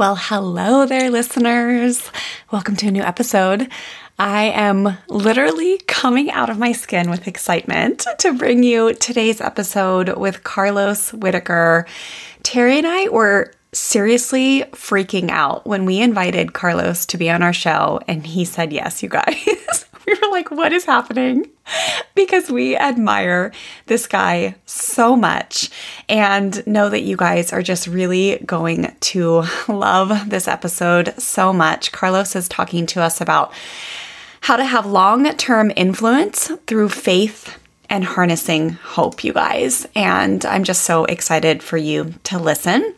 Well, hello there, listeners. Welcome to a new episode. I am literally coming out of my skin with excitement to bring you today's episode with Carlos Whitaker. Terry and I were seriously freaking out when we invited Carlos to be on our show, and he said yes, you guys. we were like, what is happening? Because we admire this guy so much and know that you guys are just really going to love this episode so much. Carlos is talking to us about how to have long term influence through faith and harnessing hope, you guys. And I'm just so excited for you to listen.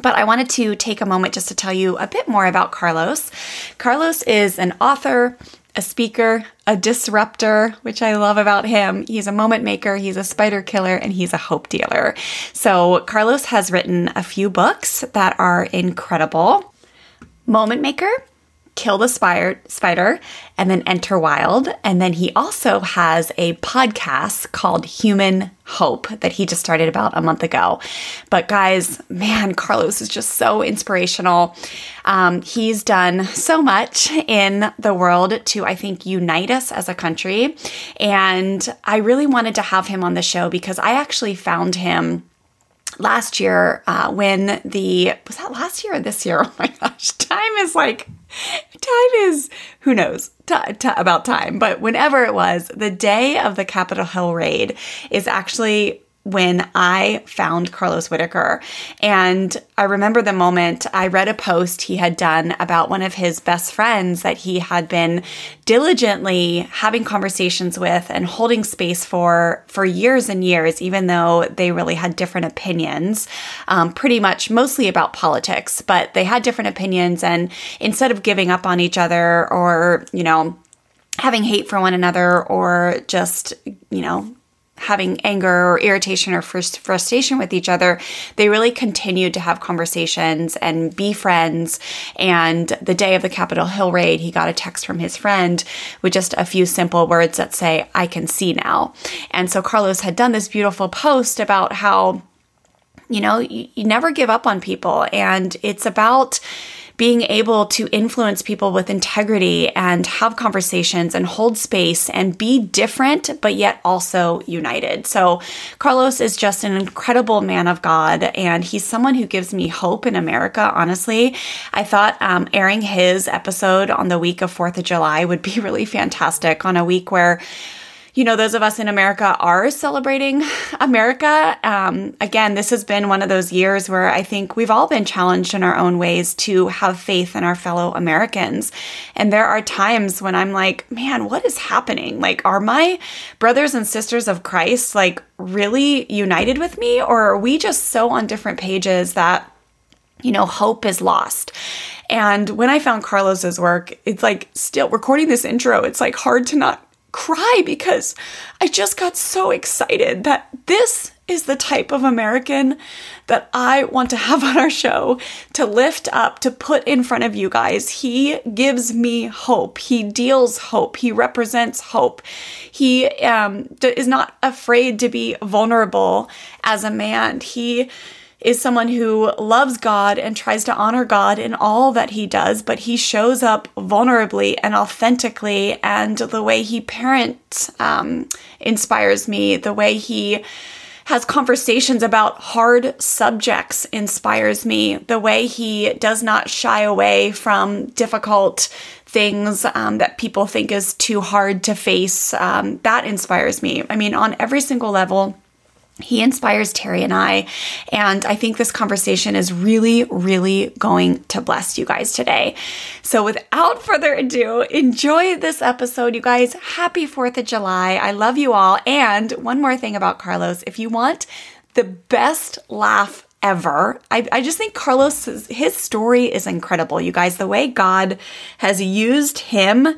But I wanted to take a moment just to tell you a bit more about Carlos. Carlos is an author, a speaker, a disruptor, which I love about him. He's a moment maker, he's a spider killer, and he's a hope dealer. So, Carlos has written a few books that are incredible. Moment Maker Kill the Spider, and then Enter Wild. And then he also has a podcast called Human Hope that he just started about a month ago. But guys, man, Carlos is just so inspirational. Um, he's done so much in the world to, I think, unite us as a country. And I really wanted to have him on the show because I actually found him last year uh, when the was that last year or this year oh my gosh time is like time is who knows t- t- about time. But whenever it was the day of the capitol hill raid is actually when I found Carlos Whitaker. And I remember the moment I read a post he had done about one of his best friends that he had been diligently having conversations with and holding space for for years and years, even though they really had different opinions, um, pretty much mostly about politics, but they had different opinions. And instead of giving up on each other or, you know, having hate for one another or just, you know, having anger or irritation or frustration with each other, they really continued to have conversations and be friends. And the day of the Capitol Hill raid, he got a text from his friend with just a few simple words that say, I can see now. And so Carlos had done this beautiful post about how, you know, you, you never give up on people. And it's about, being able to influence people with integrity and have conversations and hold space and be different, but yet also united. So, Carlos is just an incredible man of God, and he's someone who gives me hope in America, honestly. I thought um, airing his episode on the week of 4th of July would be really fantastic on a week where you know, those of us in America are celebrating America. Um, again, this has been one of those years where I think we've all been challenged in our own ways to have faith in our fellow Americans. And there are times when I'm like, man, what is happening? Like, are my brothers and sisters of Christ like really united with me? Or are we just so on different pages that, you know, hope is lost? And when I found Carlos's work, it's like still recording this intro, it's like hard to not cry because I just got so excited that this is the type of American that I want to have on our show to lift up, to put in front of you guys. He gives me hope. He deals hope. He represents hope. He um, is not afraid to be vulnerable as a man. He is someone who loves God and tries to honor God in all that he does, but he shows up vulnerably and authentically. And the way he parents um, inspires me, the way he has conversations about hard subjects inspires me. The way he does not shy away from difficult things um, that people think is too hard to face, um, that inspires me. I mean, on every single level, he inspires Terry and I. And I think this conversation is really, really going to bless you guys today. So, without further ado, enjoy this episode, you guys. Happy 4th of July. I love you all. And one more thing about Carlos if you want the best laugh ever. I, I just think Carlos, his story is incredible, you guys. The way God has used him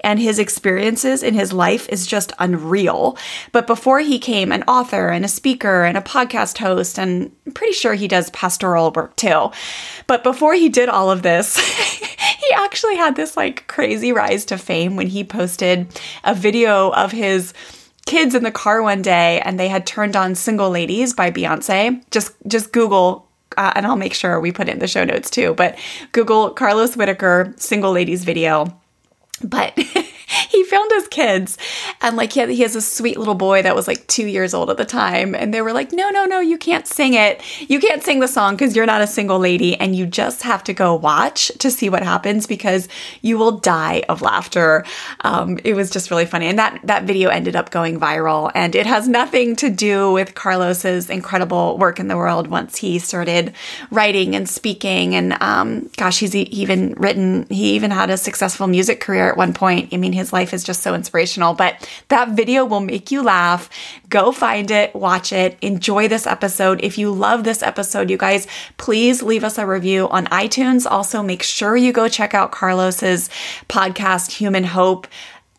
and his experiences in his life is just unreal. But before he came an author and a speaker and a podcast host, and I'm pretty sure he does pastoral work too. But before he did all of this, he actually had this like crazy rise to fame when he posted a video of his kids in the car one day and they had turned on Single Ladies by Beyonce. Just just Google uh, and I'll make sure we put it in the show notes too, but Google Carlos Whitaker Single Ladies video. But he filmed his kids. And like he, had, he has a sweet little boy that was like two years old at the time. And they were like no no no you can't sing it. You can't sing the song because you're not a single lady and you just have to go watch to see what happens because you will die of laughter. Um, it was just really funny. And that that video ended up going viral. And it has nothing to do with carlos's incredible work in the world once he started writing and speaking. And um, gosh he's even written he even had a successful music career at one point i mean his life is just so inspirational. But that video will make you laugh. Go find it, watch it, enjoy this episode. If you love this episode, you guys, please leave us a review on iTunes. Also, make sure you go check out Carlos's podcast, Human Hope.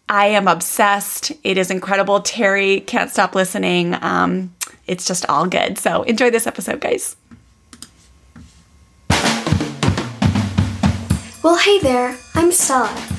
I am obsessed. It is incredible. Terry can't stop listening. Um, it's just all good. So enjoy this episode, guys. Well, hey there, I'm Stella.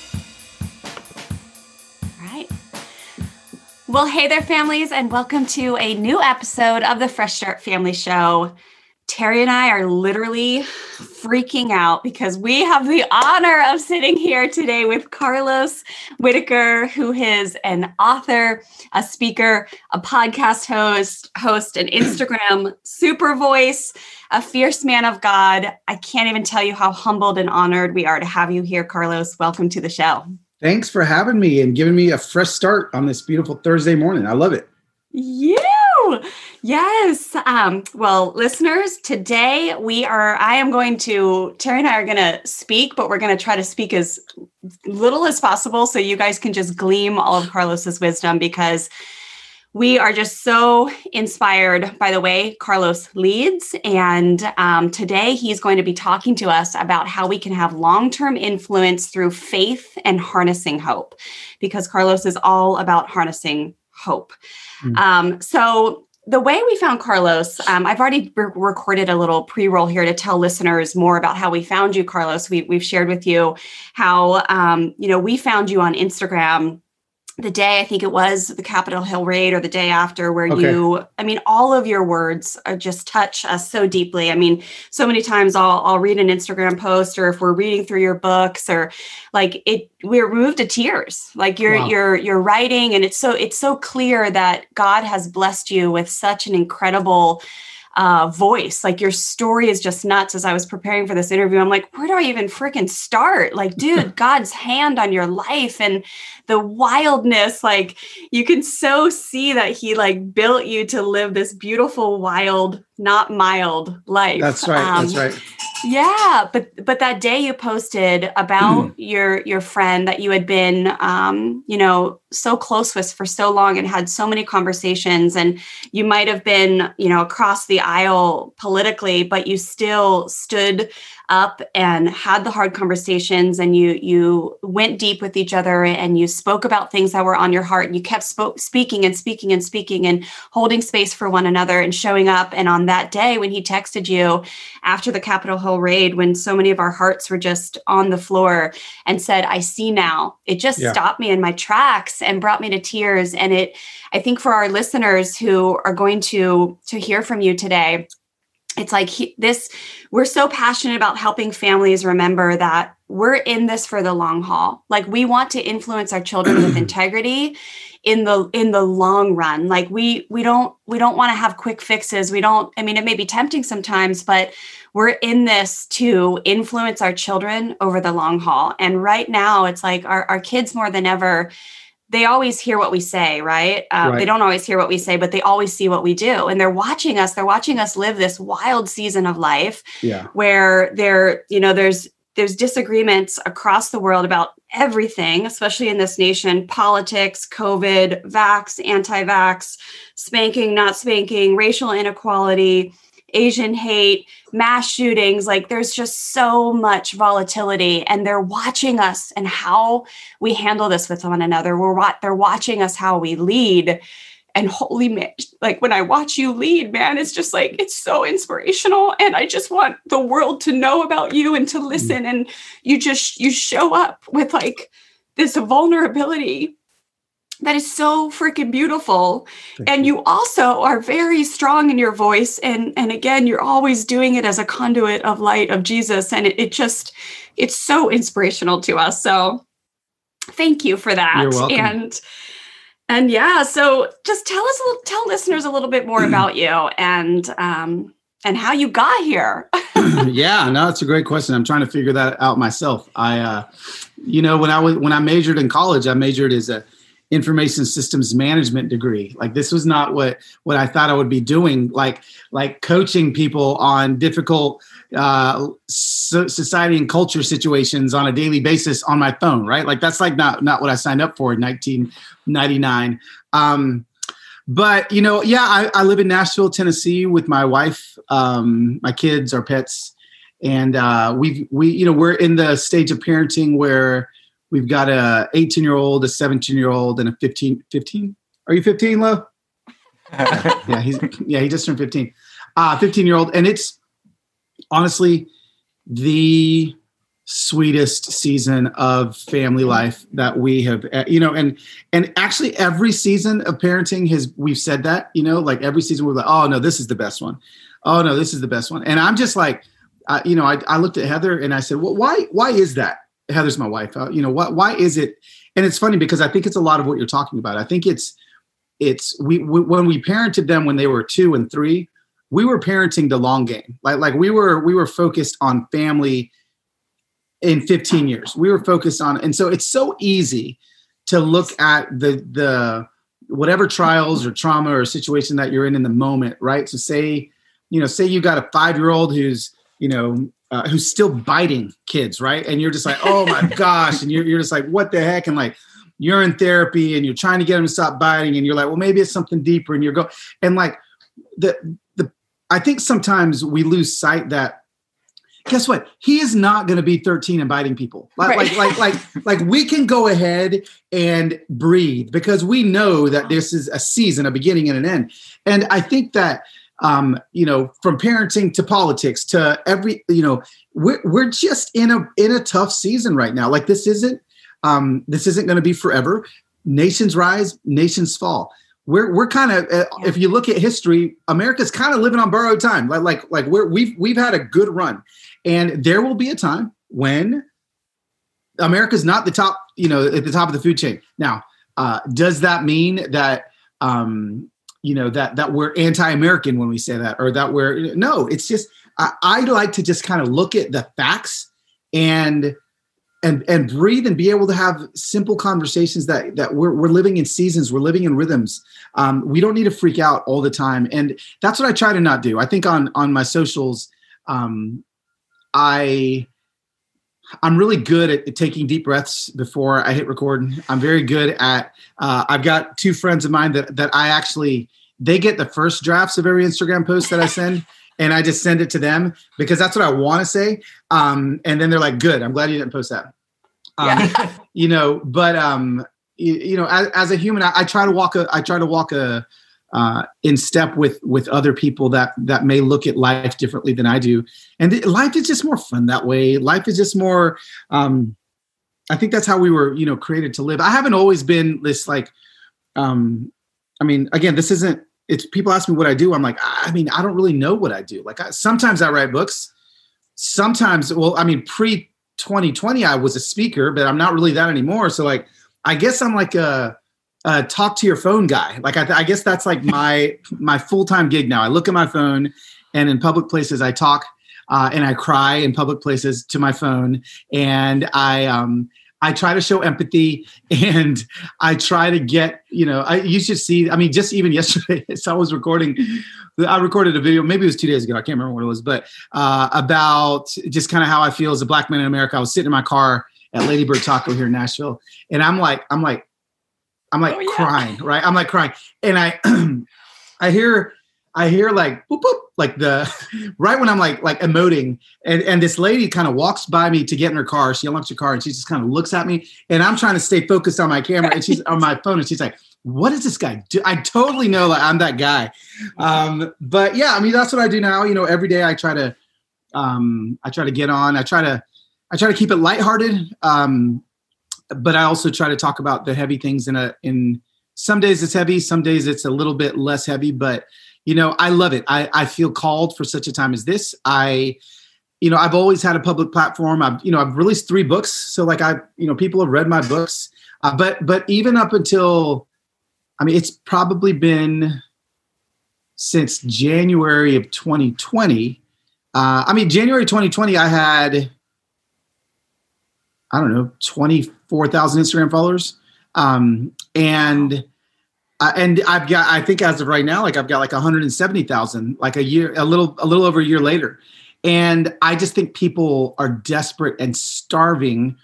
Well, hey there, families, and welcome to a new episode of the Fresh Start Family Show. Terry and I are literally freaking out because we have the honor of sitting here today with Carlos Whitaker, who is an author, a speaker, a podcast host, host, an Instagram super voice, a fierce man of God. I can't even tell you how humbled and honored we are to have you here, Carlos. Welcome to the show. Thanks for having me and giving me a fresh start on this beautiful Thursday morning. I love it. You. Yes. Um, well, listeners, today we are, I am going to, Terry and I are going to speak, but we're going to try to speak as little as possible so you guys can just gleam all of Carlos's wisdom because we are just so inspired by the way Carlos leads. And um, today he's going to be talking to us about how we can have long term influence through faith and harnessing hope, because Carlos is all about harnessing hope. Mm-hmm. Um, so, the way we found Carlos, um, I've already re- recorded a little pre roll here to tell listeners more about how we found you, Carlos. We, have shared with you how, um, you know, we found you on Instagram the day I think it was the Capitol Hill raid or the day after, where okay. you, I mean, all of your words are just touch us so deeply. I mean, so many times I'll I'll read an Instagram post or if we're reading through your books or like it, we're moved to tears. Like you're wow. you're you're writing, and it's so it's so clear that God has blessed you with such an incredible uh, voice. Like your story is just nuts. As I was preparing for this interview, I'm like, where do I even freaking start? Like, dude, God's hand on your life and the wildness. Like, you can so see that He like built you to live this beautiful, wild, not mild life. That's right. Um, that's right. Yeah, but but that day you posted about mm. your your friend that you had been um, you know, so close with for so long and had so many conversations and you might have been, you know, across the aisle politically, but you still stood up and had the hard conversations and you you went deep with each other and you spoke about things that were on your heart and you kept spoke, speaking and speaking and speaking and holding space for one another and showing up and on that day when he texted you after the Capitol Hill raid when so many of our hearts were just on the floor and said I see now it just yeah. stopped me in my tracks and brought me to tears and it I think for our listeners who are going to to hear from you today it's like he, this we're so passionate about helping families remember that we're in this for the long haul. Like we want to influence our children with integrity in the in the long run. Like we we don't we don't want to have quick fixes. We don't i mean it may be tempting sometimes but we're in this to influence our children over the long haul. And right now it's like our, our kids more than ever they always hear what we say, right? Uh, Right. They don't always hear what we say, but they always see what we do. And they're watching us. They're watching us live this wild season of life Yeah. where there, you know, there's there's disagreements across the world about everything, especially in this nation, politics, COVID, vax, anti-vax, spanking, not spanking, racial inequality, Asian hate, mass shootings. Like there's just so much volatility, and they're watching us and how we handle this with one another. We're they're watching us how we lead. And holy man, like when I watch you lead, man, it's just like it's so inspirational. And I just want the world to know about you and to mm. listen. And you just you show up with like this vulnerability that is so freaking beautiful Thank and you also are very strong in your voice and and again you're always doing it as a conduit of light of jesus and it, it just it's so inspirational to us so thank you for that You're welcome. and and yeah so just tell us a little tell listeners a little bit more about you and um and how you got here yeah, no, that's a great question. I'm trying to figure that out myself. I, uh, you know, when I was when I majored in college, I majored as a information systems management degree. Like this was not what what I thought I would be doing. Like like coaching people on difficult uh, so society and culture situations on a daily basis on my phone. Right, like that's like not not what I signed up for in 1999. Um, but you know, yeah, I, I live in Nashville, Tennessee, with my wife, um, my kids, our pets, and uh, we've we you know we're in the stage of parenting where we've got a 18 year old, a 17 year old, and a 15. 15? Are you 15, Lo? yeah, he's yeah he just turned 15. Uh, 15 year old, and it's honestly the sweetest season of family life that we have uh, you know and and actually every season of parenting has we've said that you know like every season we're like oh no this is the best one oh no this is the best one and i'm just like uh, you know I, I looked at heather and i said well why why is that heather's my wife. Uh, you know what why is it and it's funny because i think it's a lot of what you're talking about. I think it's it's we, we when we parented them when they were two and three we were parenting the long game. Like like we were we were focused on family in 15 years. We were focused on and so it's so easy to look at the the whatever trials or trauma or situation that you're in in the moment right? So say you know say you got a five year old who's you know uh, who's still biting kids right? And you're just like oh my gosh. And you're, you're just like what the heck? And like you're in therapy and you're trying to get them to stop biting and you're like well maybe it's something deeper and you're going and like the the i think sometimes we lose sight that guess what? He is not going to be 13 and biting people. Like, Right. like like like like we can go ahead and breathe because we know that this is a season a beginning and an end. And i think that um you know from parenting to politics to every you know we're, we're just in a in a tough season right now. Like this isn't um this isn't going to be forever. Nations rise nations fall. We're we're kind of uh, if you look at history america's kind of living on borrowed time. Like like like we're we've we've had a good run. And there will be a time when america's not the top you know at the top of the food chain. Now uh, does that mean that um, you know that that we're anti-american when we say that or that we're no it's just I, I like to just kind of look at the facts and and and breathe and be able to have simple conversations that that we're, we're living in seasons we're living in rhythms. Um, we don't need to freak out all the time and that's what i try to not do. I think on on my socials um, i i'm really good at taking deep breaths before i hit record. I'm very good at uh, i've got two friends of mine that that i actually they get the first drafts of every instagram post that i send and i just send it to them because that's what i want to say um, and then they're like good i'm glad you didn't post that. Um, you know but um you, you know as, as a human I, I try to walk a i try to walk a uh, in step with with other people that that may look at life differently than i do. And th- life is just more fun that way. Life is just more um i think that's how we were you know created to live. I haven't always been this like um i mean again this isn't it's people ask me what i do. I'm like i mean i don't really know what i do. Like I, sometimes i write books. Sometimes well i mean pre 2020 i was a speaker but i'm not really that anymore. So like i guess i'm like a, a talk to your phone guy. Like I, I guess that's like my my full-time gig now. I look at my phone and in public places i talk uh, and i cry in public places to my phone. And i um I try to show empathy and I try to get, you know, I you should see, I mean, just even yesterday, so I was recording, I recorded a video, maybe it was two days ago, I can't remember what it was, but uh, about just kind of how I feel as a black man in America. I was sitting in my car at Ladybird Taco here in Nashville, and I'm like, I'm like, I'm like oh, yeah. crying, right? I'm like crying. And I I hear I hear like boop boop, like the right when I'm like like emoting, and and this lady kind of walks by me to get in her car. She unlocks her car and she just kind of looks at me, and I'm trying to stay focused on my camera, and she's on my phone, and she's like, What is this guy do?" I totally know like I'm that guy, um, but yeah, I mean that's what I do now. You know, every day I try to um, I try to get on. I try to I try to keep it lighthearted, um, but I also try to talk about the heavy things in a in some days it's heavy, some days it's a little bit less heavy, but you know, I love it. I, I feel called for such a time as this. I, you know, I've always had a public platform. I've, you know, I've released three books. So like I, you know, people have read my books. Uh, but, but even up until, I mean, it's probably been since January of 2020. Uh, I mean, January 2020, I had, I don't know, 24,000 Instagram followers. Um, and uh, and I've got, I think as of right now, like I've got like 170,000, like a year, a little, a little over a year later. And I just think people are desperate and starving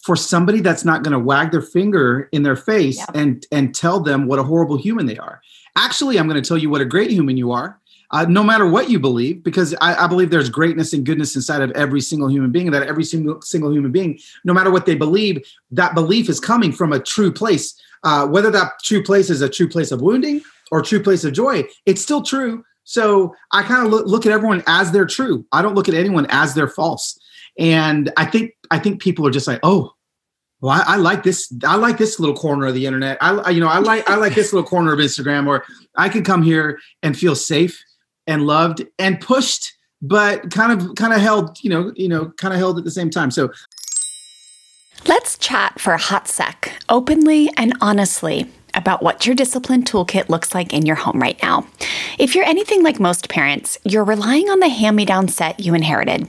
for somebody that's not going to wag their finger in their face and and tell them what a horrible human they are. Actually, I'm going to tell you what a great human you are. Uh, no matter what you believe, because I, I, believe there's greatness and goodness inside of every single human being, that every single single human being, no matter what they believe, that belief is coming from a true place uh, whether that true place is a true place of wounding or true place of joy, it's still true. So I kind of look, look at everyone as they're true. I don't look at anyone as they're false. And I think I think people are just like, oh, well, I, I, like this. I like this little corner of the internet. I, you know, I like I like this little corner of Instagram, where I can come here and feel safe and loved and pushed, but kind of kind of held, you know, you know, kind of held at the same time. So Let's chat for a hot sec, openly and honestly, about what your discipline toolkit looks like in your home right now. If you're anything like most parents, you're relying on the hand me down set you inherited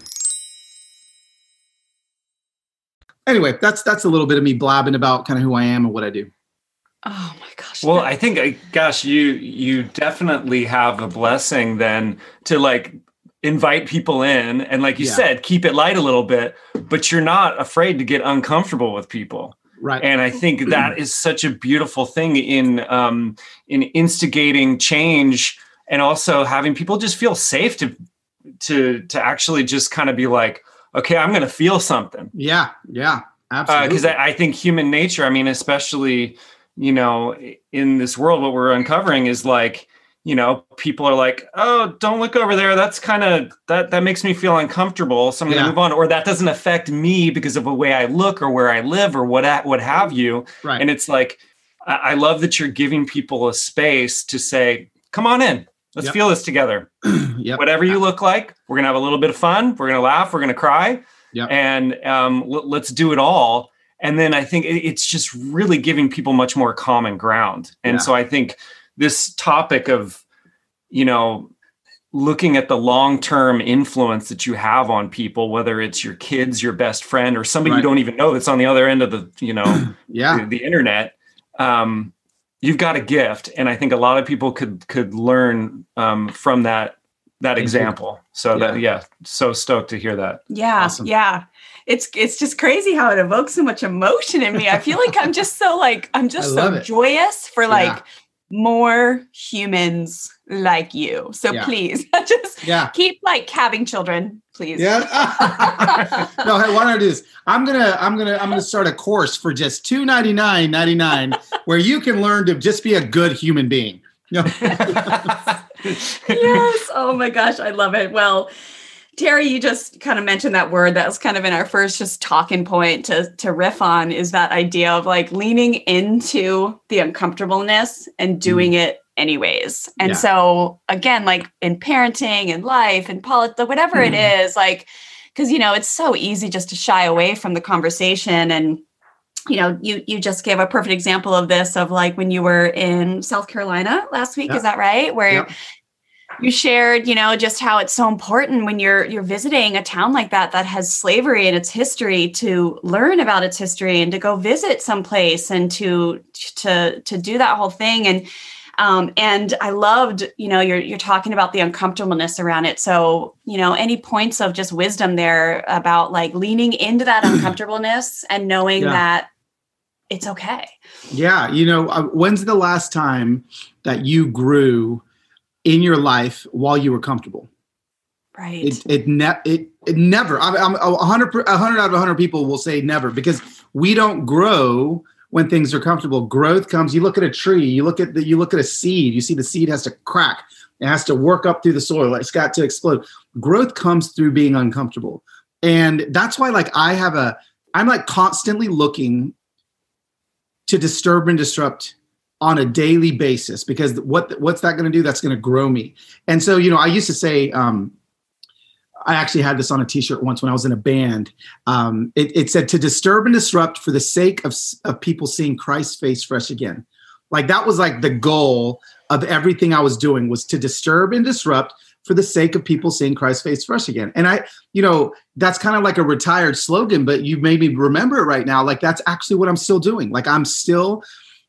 Anyway, that's that's a little bit of me blabbing about kind of who I am and what I do. Oh my gosh. Well, I think gosh, you you definitely have a blessing then to like invite people in and like you yeah. said, keep it light a little bit, but you're not afraid to get uncomfortable with people. Right. And I think that is such a beautiful thing in um, in instigating change and also having people just feel safe to to to actually just kind of be like, okay, I'm going to feel something. Yeah. Yeah. Uh, absolutely. Because I, I think human nature. I mean, especially you know, in this world, what we're uncovering is like you know people are like oh don't look over there that's kind of that that makes me feel uncomfortable so i'm going to Yeah. move on or that doesn't affect me because of the way i look or where i live or what what have you right. and it's like i, I love that you're giving people a space to say come on in let's Yep. feel this together yep. whatever you look like we're going to have a little bit of fun we're going to laugh we're going to cry Yep. and um, l- let's do it all and then i think it- it's just really giving people much more common ground and Yeah. so i think this topic of you know looking at the long-term influence that you have on people whether it's your kids your best friend or somebody Right. you don't even know that's on the other end of the you know Yeah. the, the internet um, you've got a gift and i think a lot of people could could learn um, from that that you. example so that yeah so stoked to hear that Yeah, Awesome. yeah. It's it's just crazy how it evokes so much emotion in me. I feel like I'm just so like I'm just so it. joyous for like Yeah. more humans like you. So Yeah. please just Yeah. keep like having children, please. Yeah. no, hey, why don't I do this? I'm gonna, I'm gonna, I'm gonna start a course for just two ninety nine ninety nine, where you can learn to just be a good human being. No. yes. Oh my gosh, I love it. Well, Terry, you just kind of mentioned that word that was kind of in our first just talking point to to riff on is that idea of like leaning into the uncomfortableness and doing mm. it anyways. And Yeah. so again, like in parenting and life and politics, whatever it mm-hmm. is, like because you know it's so easy just to shy away from the conversation and you know you you just gave a perfect example of this of like when you were in south carolina last week Yep. is that right where Yep. you shared you know just how it's so important when you're you're visiting a town like that that has slavery in its history to learn about its history and to go visit someplace and to to to do that whole thing and um, and I loved, you know, you're you're talking about the uncomfortableness around it. So, you know, any points of just wisdom there about like leaning into that uncomfortableness and knowing Yeah. that it's okay. Yeah, you know, uh, when's the last time that you grew in your life while you were comfortable? Right. It it, ne- it, it never. I'm, I'm a hundred a hundred out of a hundred people will say never because we don't grow when things are comfortable. Growth comes. You look at a tree. You look at the. You look at a seed. You see the seed has to crack. It has to work up through the soil. It's got to explode. Growth comes through being uncomfortable, and that's why like I have a. I'm like constantly looking to disturb and disrupt on a daily basis because what what's that going to do? That's going to grow me. And so you know, I used to say. um I actually had this on a T-shirt once when I was in a band. Um, it, it said to disturb and disrupt for the sake of, of people seeing Christ's face fresh again. Like that was like the goal of everything I was doing was to disturb and disrupt for the sake of people seeing Christ's face fresh again. And I, you know, that's kind of like a retired slogan, but you made me remember it right now. Like that's actually what I'm still doing. Like I'm still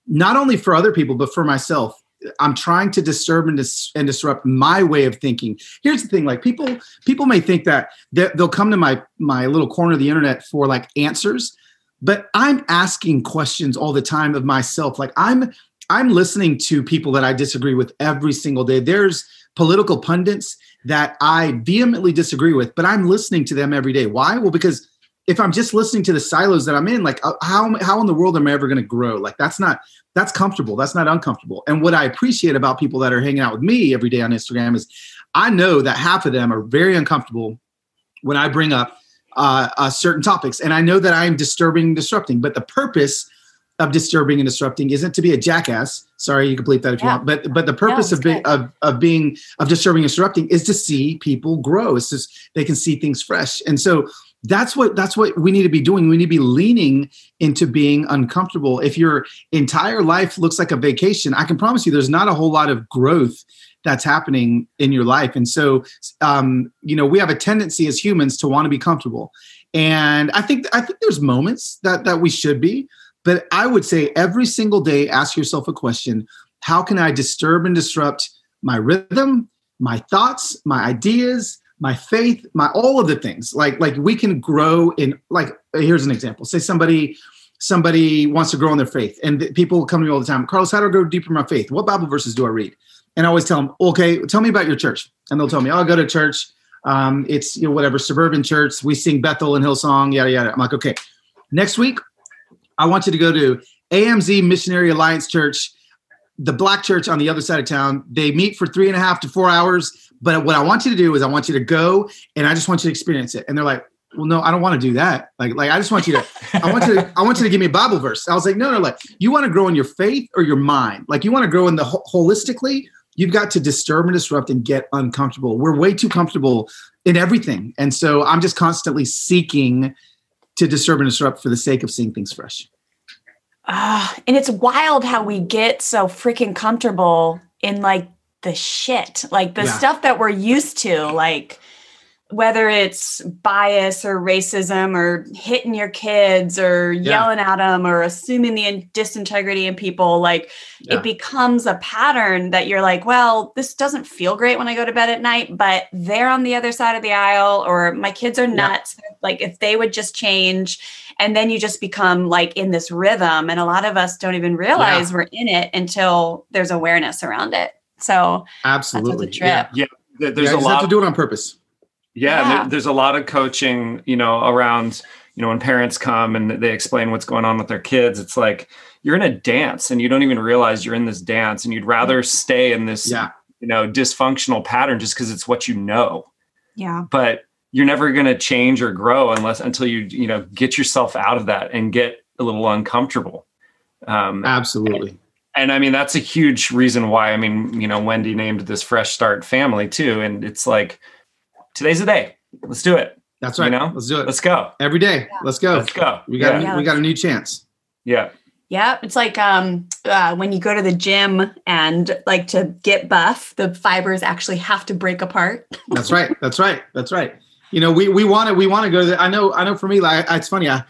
not only for other people but for myself. I'm trying to disturb and, dis- and disrupt my way of thinking. Here's the thing: like people, people may think that that they'll come to my my little corner of the internet for like answers, but I'm asking questions all the time of myself. Like I'm I'm listening to people that I disagree with every single day. There's political pundits that I vehemently disagree with, but I'm listening to them every day. Why? Well, because if I'm just listening to the silos that I'm in, like uh, how how in the world am I ever going to grow? Like that's not that's comfortable. That's not uncomfortable. And what I appreciate about people that are hanging out with me every day on Instagram is I know that half of them are very uncomfortable when I bring up uh, uh, certain topics, and I know that I am disturbing and disrupting. But the purpose of disturbing and disrupting isn't to be a jackass. Sorry, you can bleep that if you want. But but the purpose of, being of of being of disturbing and disrupting is to see people grow. It's just they can see things fresh, and so that's what that's what we need to be doing. We need to be leaning into being uncomfortable. If your entire life looks like a vacation, I can promise you, there's not a whole lot of growth that's happening in your life. And so, um, you know, we have a tendency as humans to want to be comfortable. And I think I think there's moments that that we should be, but I would say every single day, ask yourself a question: How can I disturb and disrupt my rhythm, my thoughts, my ideas? My faith my all of the things like like we can grow in like here's an example say somebody somebody wants to grow in their faith, and th- people come to me all the time, Carlos, how do I go deeper in my faith? What Bible verses do I read? And I always tell them, okay, tell me about your church, and they'll tell me, oh, I go to church. Um, it's you know whatever suburban church. We sing Bethel and Hillsong, yada yada. I'm like, okay, next week, I want you to go to AMZ Missionary Alliance Church, the black church on the other side of town. They meet for three and a half to four hours. But what I want you to do is I want you to go and I just want you to experience it. And they're like, well, no, I don't want to do that. Like, like I just want you to, I want you to, I want you to give me a Bible verse. I was like, no, no, like you want to grow in your faith or your mind. Like you want to grow in the holistically. You've got to disturb and disrupt and get uncomfortable. We're way too comfortable in everything, and so I'm just constantly seeking to disturb and disrupt for the sake of seeing things fresh. Uh, and it's wild how we get so freaking comfortable in like the shit, like the yeah. stuff that we're used to, like whether it's bias or racism or hitting your kids or yelling yeah. at them or assuming the disintegrity in people like yeah. it becomes a pattern that you're like well this doesn't feel great when i go to bed at night but they're on the other side of the aisle or my kids are nuts yeah. like if they would just change and then you just become like in this rhythm and a lot of us don't even realize we're in it until there's awareness around it so absolutely yeah yeah there's a lot to do it on purpose yeah, yeah. There, there's a lot of coaching, you know, around, you know, when parents come and they explain what's going on with their kids, it's like you're in a dance and you don't even realize you're in this dance and you'd rather stay in this, yeah. you know, dysfunctional pattern just because it's what you know. Yeah. But you're never going to change or grow unless until you, you know, get yourself out of that and get a little uncomfortable. Um, Absolutely. And, and I mean, that's a huge reason why, I mean, you know, Wendy named this fresh start family too. And it's like, today's the day. Let's do it. That's right. You know, let's do it. Let's go every day. Yeah. Let's go. Let's go. We got yeah. we got a new chance. Yeah. Yeah, it's like um, uh, when you go to the gym and like to get buff, the fibers actually have to break apart. That's right. That's right. That's right. You know, we we want to we want to go to. The, I know. I know. For me, like it's funny. I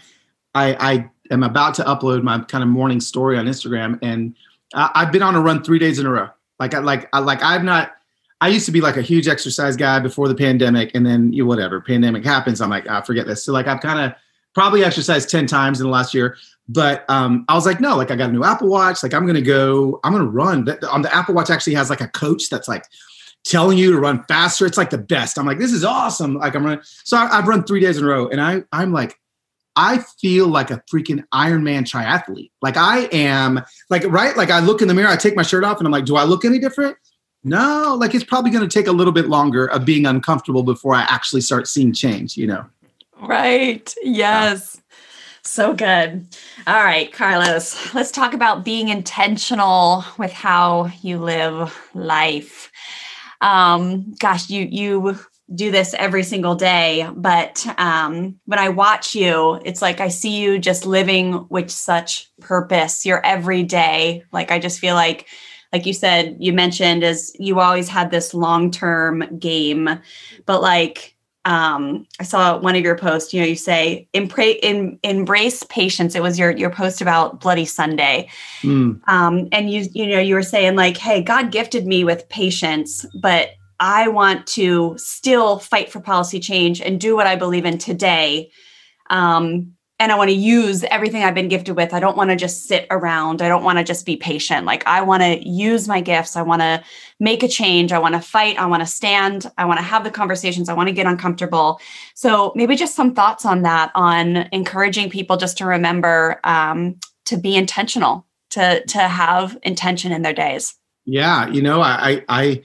I I am about to upload my kind of morning story on Instagram, and I, I've been on a run three days in a row. Like I like I like I've not I used to be like a huge exercise guy before the pandemic, and then you whatever pandemic happens, I'm like, I ah, forget this. So like I've kind of probably exercised ten times in the last year, but um, I was like, no, like I got a new Apple Watch, like I'm gonna go, I'm gonna run. On the Apple Watch actually has like a coach that's like telling you to run faster. It's like the best. I'm like, this is awesome. Like I'm running. So I, I've run three days in a row, and I I'm like I feel like a freaking Ironman triathlete. Like I am like right. Like I look in the mirror, I take my shirt off, and I'm like, do I look any different? no, like it's probably going to take a little bit longer of being uncomfortable before I actually start seeing change, you know? Right. Yes. So good. All right, Carlos, let's talk about being intentional with how you live life. Um, gosh, you you do this every single day, but um, when I watch you, it's like I see you just living with such purpose. Your every day, like I just feel like like you said, you mentioned is you always had this long term game, but like um, I saw one of your posts. You know, you say in, embrace patience. It was your your post about Bloody Sunday, mm. um, and you you know you were saying like, hey, God gifted me with patience, but I want to still fight for policy change and do what I believe in today. Um, and I want to use everything I've been gifted with. I don't want to just sit around. I don't want to just be patient. Like I want to use my gifts. I want to make a change. I want to fight. I want to stand. I want to have the conversations. I want to get uncomfortable. So maybe just some thoughts on that, on encouraging people just to remember um, to be intentional, to to have intention in their days. Yeah, you know, I, I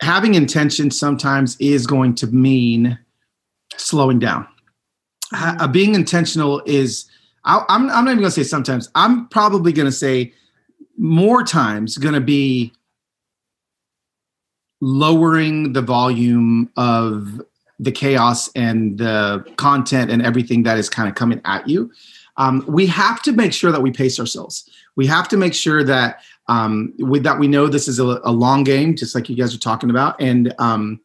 having intention sometimes is going to mean slowing down. Uh, being intentional is I, am I'm, I'm not even going to say sometimes. I'm probably going to say more times going to be lowering the volume of the chaos and the content and everything that is kind of coming at you. Um, we have to make sure that we pace ourselves. We have to make sure that um, with that we know this is a, a, long game just like you guys are talking about. And um,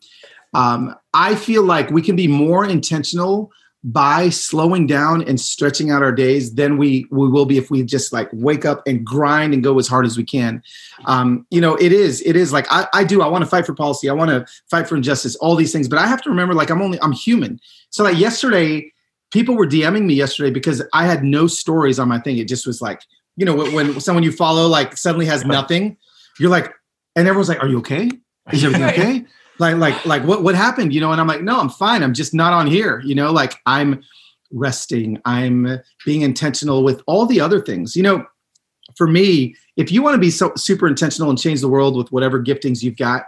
um i feel like we can be more intentional by slowing down and stretching out our days than we we will be if we just like wake up and grind and go as hard as we can. Um, you know it is it is like i, I do i want to fight for policy i want to fight for injustice all these things but i have to remember like i'm only i'm human. So like yesterday people were DMing me yesterday because I had no stories on my thing. It just was like, you know, when, when someone you follow like suddenly has nothing, you're like, and everyone's like, "Are you okay? Is everything okay?" like, like, like, what what happened? You know, and I'm like, "No, I'm fine. I'm just not on here." You know, like I'm resting. I'm being intentional with all the other things. You know, for me, if you want to be so super intentional and change the world with whatever giftings you've got,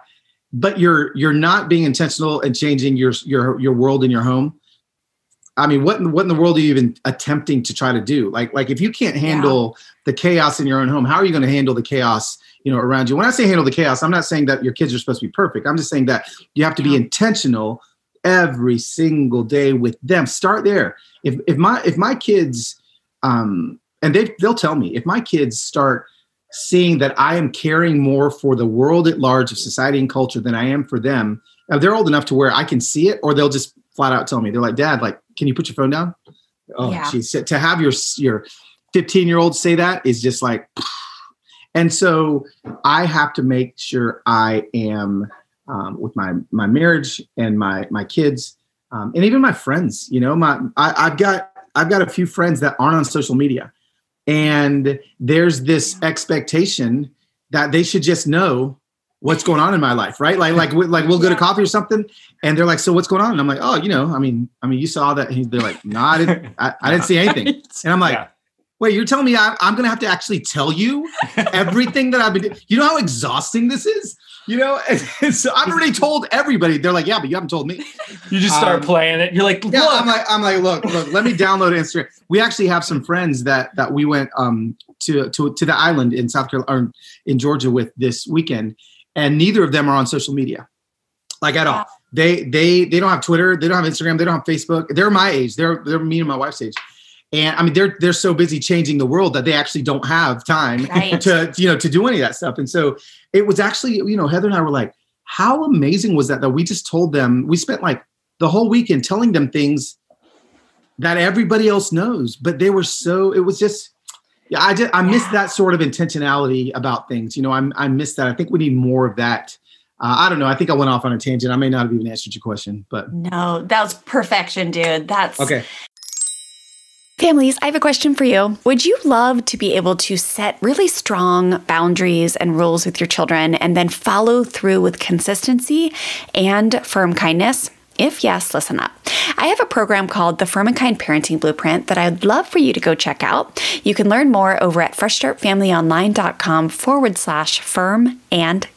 but you're you're not being intentional and changing your your your world in your home. I mean, what in, what in the world are you even attempting to try to do? Like like if you can't handle yeah. the chaos in your own home, how are you going to handle the chaos you know around you? When I say handle the chaos, I'm not saying that your kids are supposed to be perfect. I'm just saying that you have to be intentional every single day with them. Start there. If if my if my kids um and they they'll tell me if my kids start seeing that I am caring more for the world at large of society and culture than I am for them. They're old enough to where I can see it, or they'll just flat out tell me. They're like, "Dad, like, can you put your phone down?" Oh, yeah. geez. to have your your 15 year old say that is just like, and so I have to make sure I am um, with my my marriage and my my kids um, and even my friends. You know, my I, I've got I've got a few friends that aren't on social media and there's this expectation that they should just know what's going on in my life right like like like we'll go to coffee or something and they're like so what's going on and i'm like oh you know i mean i mean you saw that And they're like no I didn't, I, I didn't see anything and i'm like yeah. wait you're telling me I, i'm gonna have to actually tell you everything that i've been doing you know how exhausting this is you know, so I've already told everybody. They're like, yeah, but you haven't told me. You just start um, playing it. You're like, look. Yeah, I'm like, I'm like, look, look. Let me download Instagram. We actually have some friends that that we went um to to to the island in South Carolina or in Georgia with this weekend, and neither of them are on social media, like at all. They they they don't have Twitter. They don't have Instagram. They don't have Facebook. They're my age. They're they're me and my wife's age and I mean they're they're so busy changing the world that they actually don't have time right. to you know to do any of that stuff. And so it was actually you know Heather and I were like, how amazing was that that we just told them we spent like the whole weekend telling them things that everybody else knows, but they were so it was just yeah I just I yeah. missed that sort of intentionality about things. You know I'm, I missed that. I think we need more of that. Uh, I don't know. I think I went off on a tangent. I may not have even answered your question, but no, that was perfection, dude. That's okay. Families, I have a question for you. Would you love to be able to set really strong boundaries and rules with your children and then follow through with consistency and firm kindness? If yes, listen up. I have a program called the Firm and Kind Parenting Blueprint that I'd love for you to go check out. You can learn more over at freshstartfamilyonline.com forward slash firm and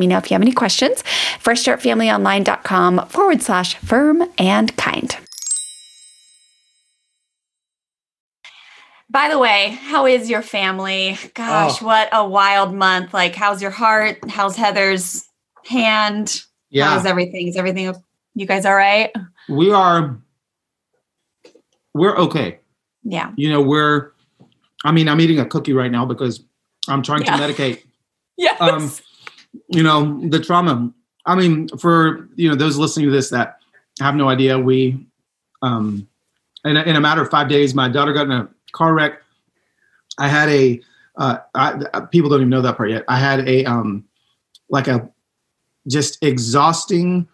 me know if you have any questions. FreshStartFamilyOnline.com forward slash firm and kind. By the way, how is your family? Gosh, oh. what a wild month. Like, how's your heart? How's Heather's hand? Yeah. How's everything? Is everything, you guys all right? We are, we're okay. Yeah. You know, we're, I mean, I'm eating a cookie right now because I'm trying yeah. to medicate. yes. Um, you know, the trauma. I mean, for, you know, those listening to this that have no idea, we, um, in a, in a matter of five days, my daughter got in a car wreck. I had a, uh, I, people don't even know that part yet. I had a, um, like a just exhausting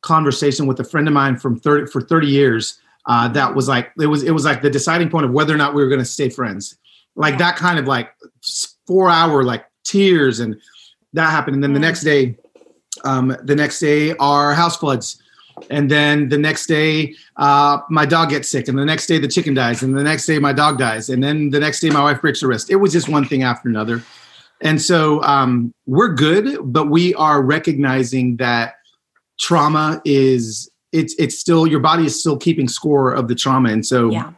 conversation with a friend of mine from 30 for 30 years. Uh, that was like, it was, it was like the deciding point of whether or not we were going to stay friends. Like that kind of like four hour, like tears and that happened. And then the next day, um, the next day our house floods. And then the next day uh, my dog gets sick. And the next day the chicken dies. And the next day my dog dies. And then the next day my wife breaks her wrist. It was just one thing after another. And so um, we're good but we are recognizing that trauma is it's it's still your body is still keeping score of the trauma. And so yeah.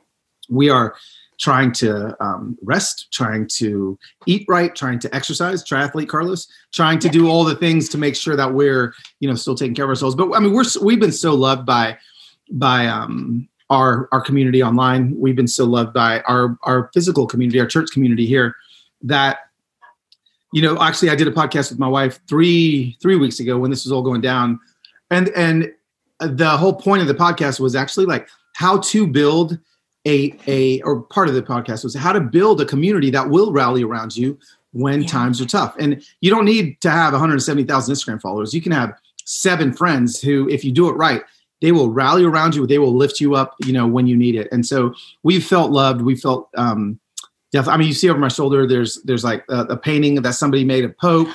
we are trying to um, rest, trying to eat right, trying to exercise, triathlete Carlos, trying to yeah. do all the things to make sure that we're, you know, still taking care of ourselves. But I mean, we're we've been so loved by by um, our our community online. We've been so loved by our our physical community, our church community here, that you know, actually, I did a podcast with my wife three three weeks ago when this was all going down, and and the whole point of the podcast was actually like how to build a a or part of the podcast was how to build a community that will rally around you when yeah. times are tough. And you don't need to have 170,000 Instagram followers. You can have seven friends who, if you do it right, they will rally around you. They will lift you up, you know, when you need it. And so we felt loved. We felt, um, definitely. I mean, you see over my shoulder, there's, there's like a, a painting that somebody made of Pope.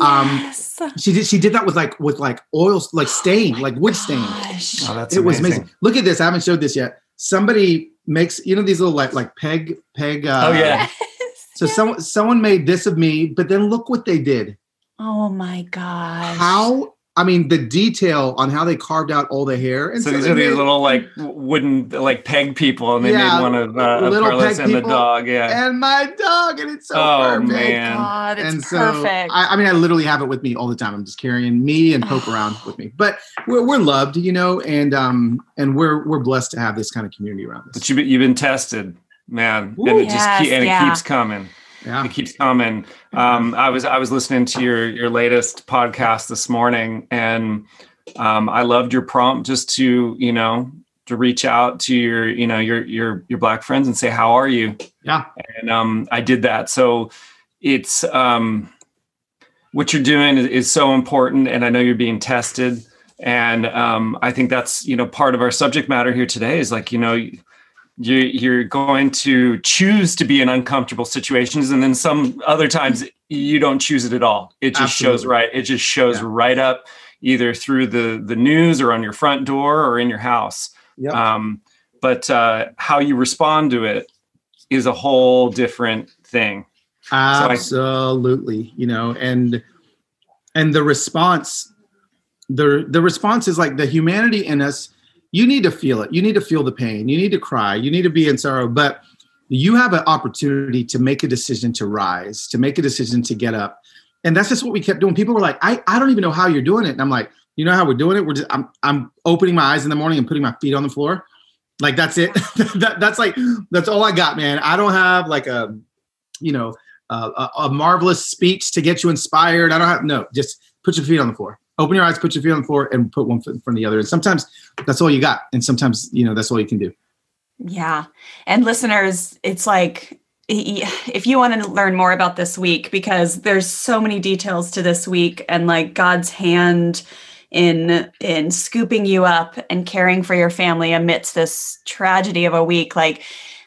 Um, yes. Um, she did, she did that with like, with like oil, like stain, like wood stain. Oh, that's it amazing. was amazing. Look at this. I haven't showed this yet. Somebody makes you know these little like like peg peg. Uh, oh yeah. So yeah. someone someone made this of me, but then look what they did. Oh my gosh! How I mean, the detail on how they carved out all the hair. And so, so these are these little like wooden like peg people, and they yeah, made one of, uh, of Carlos and the dog. Yeah, and my dog, and it's so oh, perfect. Man. God, it's and so perfect. I, I, mean, I literally have it with me all the time. I'm just carrying me and Pope around with me. But we're, we're loved, you know, and um and we're we're blessed to have this kind of community around us. But you you've been tested, man, Ooh, and it yes, just keep, and yeah. it keeps coming. Yeah. It keeps coming. Um, I was I was listening to your your latest podcast this morning, and um, I loved your prompt just to you know to reach out to your you know your your your black friends and say how are you? Yeah, and um, I did that. So it's um, what you're doing is, is so important, and I know you're being tested. And um, I think that's you know part of our subject matter here today is like you know you, you're going to choose to be in uncomfortable situations and then some other times you don't choose it at all it just Absolutely. shows right it just shows yeah. right up either through the the news or on your front door or in your house yep. um, but uh, how you respond to it is a whole different thing absolutely so I, you know and and the response the the response is like the humanity in us you need to feel it. You need to feel the pain. You need to cry. You need to be in sorrow. But you have an opportunity to make a decision to rise, to make a decision to get up. And that's just what we kept doing. People were like, I, I don't even know how you're doing it. And I'm like, you know how we're doing it? We're just I'm I'm opening my eyes in the morning and putting my feet on the floor. Like that's it. that, that's like that's all I got, man. I don't have like a you know a, a marvelous speech to get you inspired. I don't have no, just put your feet on the floor open your eyes, put your feet on the floor, and put one foot in front of the other. And sometimes that's all you got, and sometimes you know that's all you can do. Yeah, and listeners, it's like if you want to learn more about this week because there's so many details to this week and like God's hand in in scooping you up and caring for your family amidst this tragedy of a week like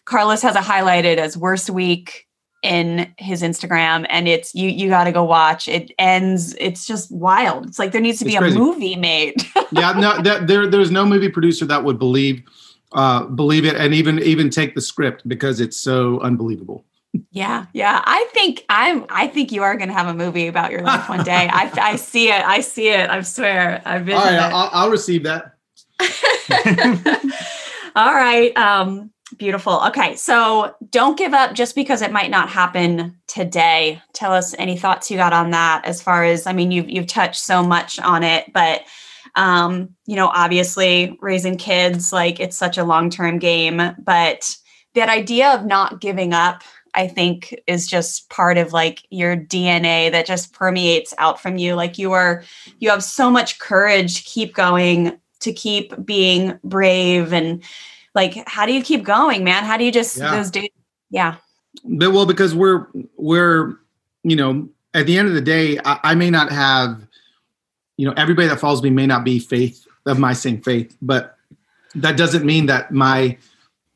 Carlos has it highlighted as worst week in his Instagram and it's you you got to go watch. It ends it's just wild. It's like there needs to be a movie made. Yeah no that, there there's no movie producer that would believe uh believe it and even even take the script because it's so unbelievable. Yeah yeah. I think i'm i think you are going to have a movie about your life one day. I i see it i see it i swear. I've been all right I'll, I'll receive that. All right um Beautiful. Okay, so don't give up just because it might not happen today. Tell us any thoughts you got on that. As far as I mean, you've you've touched so much on it, but um, you know, obviously raising kids like it's such a long term game, but that idea of not giving up I think is just part of like your DNA that just permeates out from you. Like you are, you have so much courage to keep going, to keep being brave. And like, how do you keep going, man? How do you just, yeah. those days? Yeah. But well, because we're, we're, you know, at the end of the day, I, I may not have, you know, everybody that follows me may not be faith of my same faith, but that doesn't mean that my,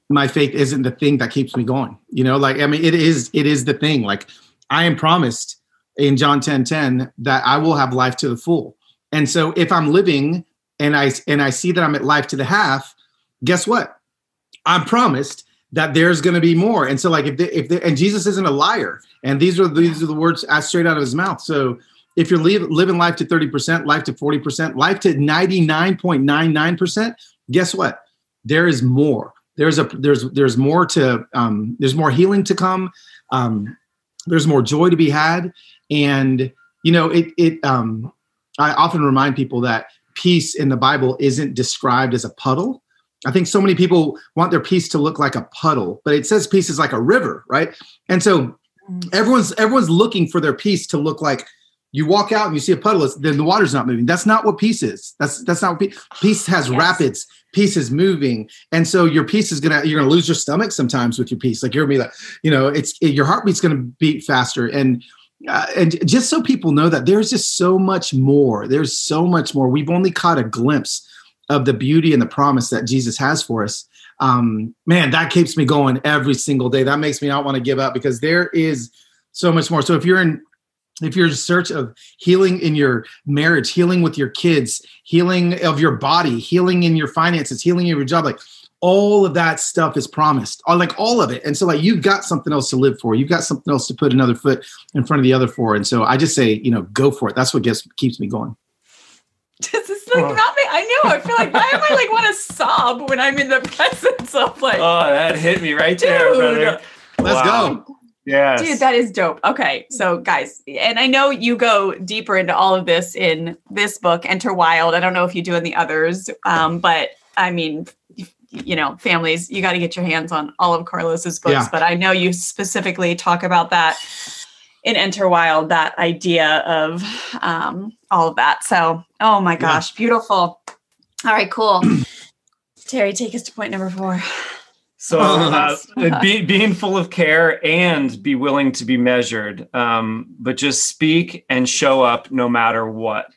my faith isn't the thing that keeps me going. You know, like I mean, it is it is the thing. Like I am promised in John 10 10 that I will have life to the full. And so if I'm living and I and I see that I'm at life to the half, guess what? I'm promised that there's going to be more. And so like if they, if they, and Jesus isn't a liar, and these are these are the words straight out of his mouth. So if you're leave, living life to 30%, life to 40%, life to 99.99%, guess what? There is more there's a there's there's more to um, there's more healing to come um, there's more joy to be had and you know it it um, i often remind people that peace in the bible isn't described as a puddle i think so many people want their piece to look like a puddle but it says peace is like a river right and so mm. everyone's everyone's looking for their piece to look like you walk out and you see a puddle, then the water's not moving. That's not what peace is. That's that's not what peace. Peace has yes. rapids. Peace is moving, and so your peace is gonna you're gonna lose your stomach sometimes with your peace. Like you're gonna be like, you know, it's it, your heartbeat's gonna beat faster, and uh, and just so people know that there's just so much more. There's so much more. We've only caught a glimpse of the beauty and the promise that Jesus has for us. Um, man, that keeps me going every single day. That makes me not want to give up because there is so much more. So if you're in if you're in search of healing in your marriage, healing with your kids, healing of your body, healing in your finances, healing in your job, like all of that stuff is promised, like all of it. And so, like, you've got something else to live for. You've got something else to put another foot in front of the other for. And so, I just say, you know, go for it. That's what gets keeps me going. This is like oh. nothing. I know. I feel like why am I like want to sob when I'm in the presence of like? Oh, that hit me right dude. there, brother. Let's wow. go. Yeah. Dude, that is dope. Okay. So, guys, and I know you go deeper into all of this in this book, Enter Wild. I don't know if you do in the others, um, but I mean, you know, families, you got to get your hands on all of Carlos's books. Yeah. But I know you specifically talk about that in Enter Wild, that idea of um, all of that. So, oh my gosh, yeah. beautiful. All right, cool. Terry, take us to point number four. So uh, be, being full of care and be willing to be measured, um, but just speak and show up no matter what.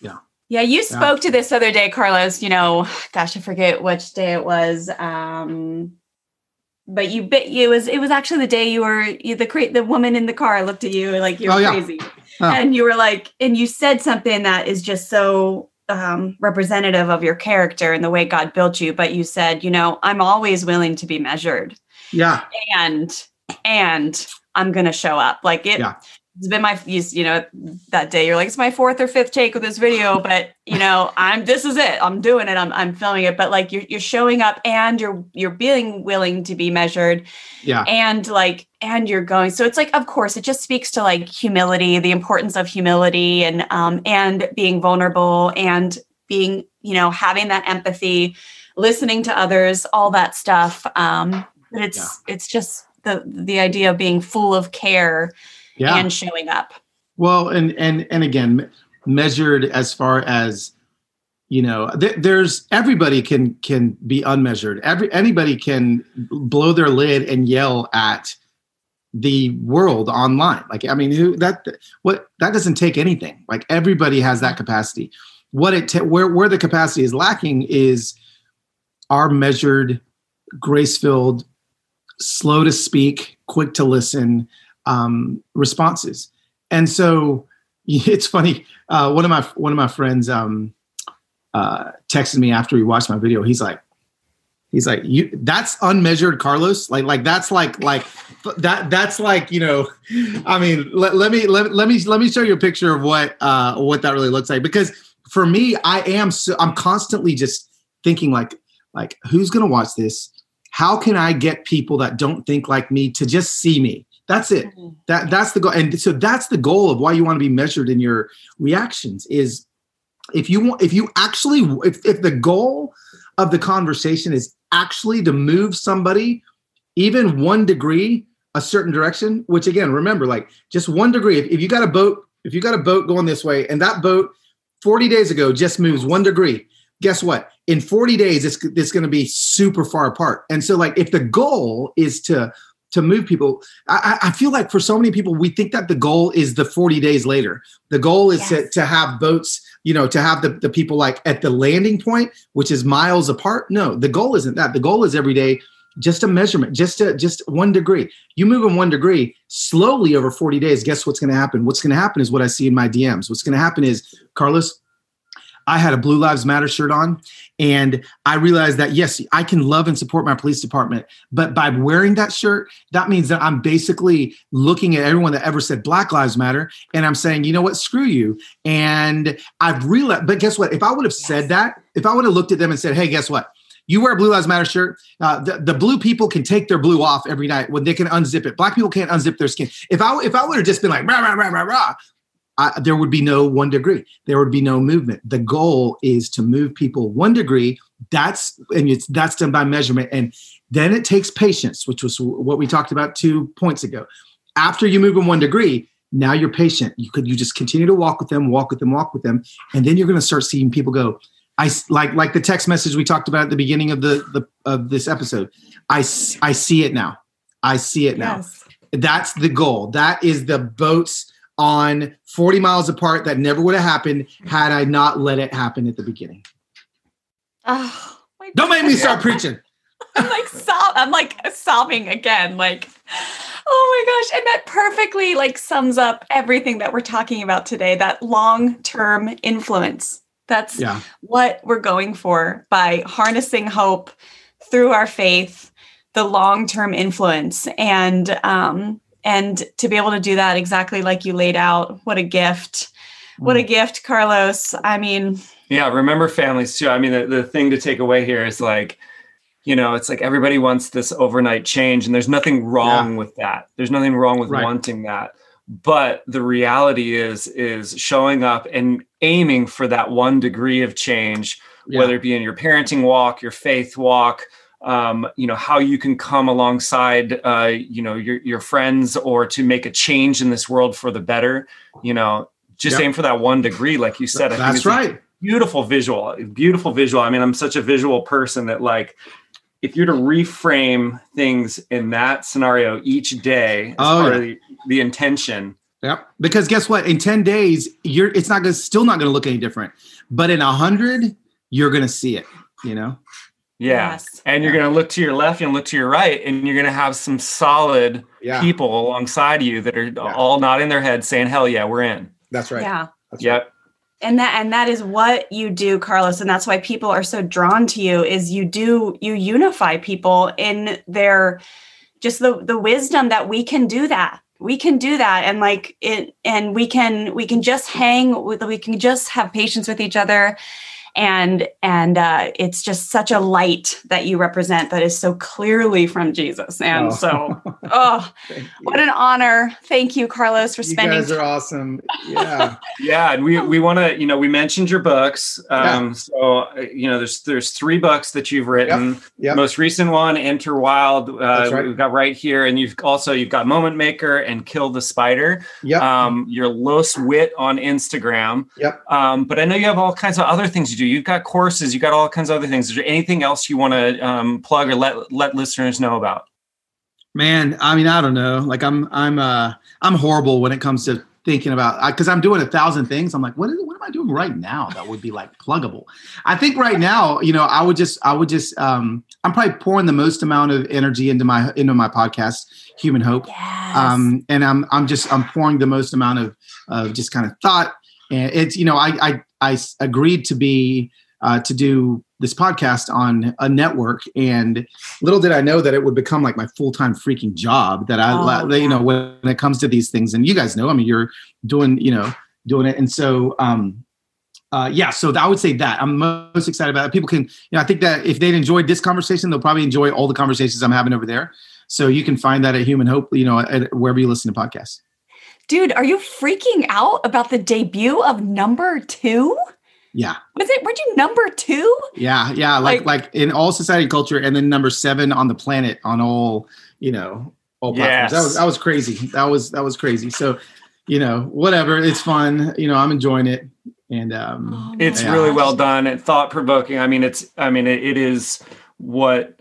Yeah. Yeah, you spoke yeah. to this other day, Carlos. You know, gosh, I forget which day it was. Um, but you bit it was it was actually the day you were you, the cra- the woman in the car looked at you like you're oh, yeah. crazy, and you were like, and you said something that is just so um, representative of your character and the way God built you, but you said, you know, I'm always willing to be measured. Yeah. And and I'm gonna show up. Like it yeah. It's been my you know, that day you're like, it's my fourth or fifth take with this video, but you know, I'm this is it. I'm doing it. I'm I'm filming it. But like you're you're showing up and you're you're being willing to be measured. Yeah. And like and you're going so it's like of course it just speaks to like humility the importance of humility and um and being vulnerable and being you know having that empathy listening to others all that stuff um but it's yeah. it's just the the idea of being full of care yeah. and showing up well and and and again measured as far as you know th- there's everybody can can be unmeasured every anybody can blow their lid and yell at the world online. Like, I mean, who that what that doesn't take anything. Like everybody has that capacity. What it ta- where where the capacity is lacking is our measured, grace filled, slow to speak, quick to listen um, responses. And so it's funny. Uh, one of my one of my friends um, uh, texted me after he watched my video. He's like, he's like you that's unmeasured carlos like like that's like like that that's like you know i mean let, let me let, let me let me show you a picture of what uh what that really looks like because for me i am so i'm constantly just thinking like like who's gonna watch this how can I get people that don't think like me to just see me? That's it. Mhm. That that's the goal. And so that's the goal of why you want to be measured in your reactions is if you want if you actually if, if the goal of the conversation is actually to move somebody even one degree a certain direction, which again, remember, like just one degree. If, if you got a boat, if you got a boat going this way, and that boat 40 days ago just moves one degree, guess what? In 40 days, it's it's going to be super far apart. And so, like, if the goal is to to move people, I, I feel like for so many people, we think that the goal is the 40 days later. The goal is to, to have boats, you know, to have the, the people like at the landing point, which is miles apart. No, the goal isn't that. The goal is every day just a measurement, just a just one degree. You move in one degree slowly over 40 days. Guess what's going to happen? What's going to happen is what I see in my DMs. What's going to happen is, Carlos, I had a Blue Lives Matter shirt on, and I realized that yes, I can love and support my police department, but by wearing that shirt, that means that I'm basically looking at everyone that ever said Black Lives Matter, and I'm saying, you know what, screw you. And I've realized, but guess what? If I would have said that, if I would have looked at them and said, hey, guess what? You wear a Blue Lives Matter shirt. Uh, the, the blue people can take their blue off every night when they can unzip it. Black people can't unzip their skin. If I if I would have just been like rah rah rah rah rah, I, there would be no one degree. There would be no movement. The goal is to move people one degree. That's and it's that's done by measurement, and then it takes patience, which was what we talked about two points ago. After you move them one degree, now you're patient. You could you just continue to walk with them, walk with them, walk with them, and then you're going to start seeing people go. I like like the text message we talked about at the beginning of the, the of this episode. I I see it now. I see it now Yes. that's the goal. That is the boats on 40 miles apart that never would have happened had I not let it happen at the beginning. Oh, my Don't make me start preaching. I'm like sob- I'm like sobbing again. Like, oh my gosh. And that perfectly like sums up everything that we're talking about today. That long-term influence. That's Yeah. what we're going for by harnessing hope through our faith, the long-term influence. And um, and to be able to do that exactly like you laid out, what a gift. What a mm. gift, Carlos. I mean, Yeah, remember families too. I mean, the, the thing to take away here is like, you know, it's like everybody wants this overnight change, and there's nothing wrong with that. There's nothing wrong with Right. wanting that. But the reality is, is showing up and aiming for that one degree of change, Yeah. whether it be in your parenting walk, your faith walk, um, you know, how you can come alongside, uh, you know, your your friends, or to make a change in this world for the better. You know, just Yep. aim for that one degree, like you said. I That's right. beautiful visual beautiful visual i mean i'm such a visual person that like if you're to reframe things in that scenario each day as Oh, part yeah. of the, the intention Yep. Because guess what? In 10 days, you're it's not gonna still not gonna look any different. But in a hundred, you're gonna see it, you know? Yeah Yes. and you're going to look to your left and look to your right and you're going to have some solid Yeah. people alongside you that are all nodding their heads saying hell yeah we're in That's right. yeah. That's right. and that and that is what you do carlos and that's why people are so drawn to you is you do you unify people in their just the the wisdom that we can do that we can do that and like it and we can we can just hang with we can just have patience with each other and and uh, it's just such a light that you represent that is so clearly from jesus and Oh. so oh what an honor thank you carlos for you spending guys are awesome. Yeah. yeah and we we want to you know we mentioned your books um so uh, you know there's there's three books that you've written Yep. most recent one enter wild uh That's right. we've got right here and you've also you've got moment maker and kill the spider Yep. um your los whit on instagram Yep. um but i know you have all kinds of other things you do you've got courses you've got all kinds of other things is there anything else you want to um plug or let let listeners know about Man, I mean, I don't know. Like I'm I'm uh I'm horrible when it comes to thinking about because I'm doing a thousand things. I'm like, what is what am I doing right now that would be like pluggable? I think right now, you know, I would just I would just um I'm probably pouring the most amount of energy into my into my podcast, Human Hope. yes. Um and I'm I'm just I'm pouring the most amount of of just kind of thought. And it's you know, I I I agreed to be uh to do this podcast on a network and little did I know that it would become like my full time freaking job. That I, Oh, you yeah. know, when it comes to these things, and you guys know, I mean, you're doing, you know, doing it, and so, um, uh, yeah, so I would say that I'm most excited about it. People can, you know, I think that if they'd enjoyed this conversation, they'll probably enjoy all the conversations I'm having over there. So you can find that at Human Hope, you know, at wherever you listen to podcasts. Dude, are you freaking out about the debut of number two? Yeah. Was it? Were you number two? Yeah, yeah. Like, like, like in all society culture, and then number seven on the planet on all, you know, all platforms. Yes. That was that was crazy. That was that was crazy. So, you know, whatever. It's fun. You know, I'm enjoying it and um, oh it's yeah. really well done and thought provoking. I mean, it's I mean it, it is what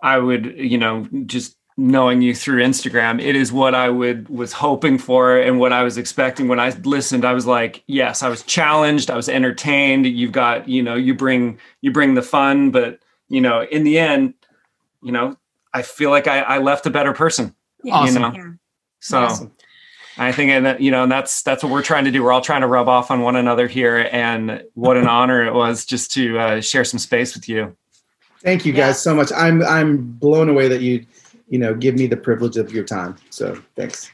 I would you know just knowing you through Instagram, it is what I would was hoping for and what I was expecting when I listened. I was like, yes, I was challenged, I was entertained. You've got, you know, you bring you bring the fun, but you know, in the end, you know, I feel like I, I left a better person. Awesome. You know? Yeah. So awesome. I think, and that, you know, and that's that's what we're trying to do. We're all trying to rub off on one another here, and what an honor it was just to uh, share some space with you. Thank you guys yeah. so much. I'm I'm blown away that you, you know, give me the privilege of your time. So thanks.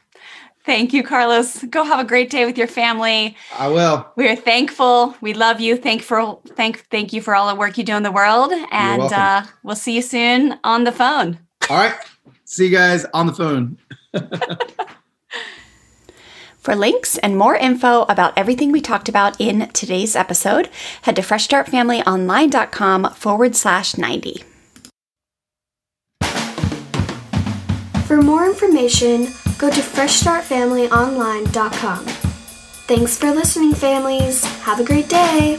Thank you, Carlos. Go have a great day with your family. I will. We are thankful. We love you. Thank for thank thank you for all the work you do in the world, and uh, we'll see you soon on the phone. All right. See you guys on the phone. For links and more info about everything we talked about in today's episode, head to freshstartfamilyonline.com forward slash 90. For more information, go to freshstartfamilyonline.com. Thanks for listening, families. Have a great day.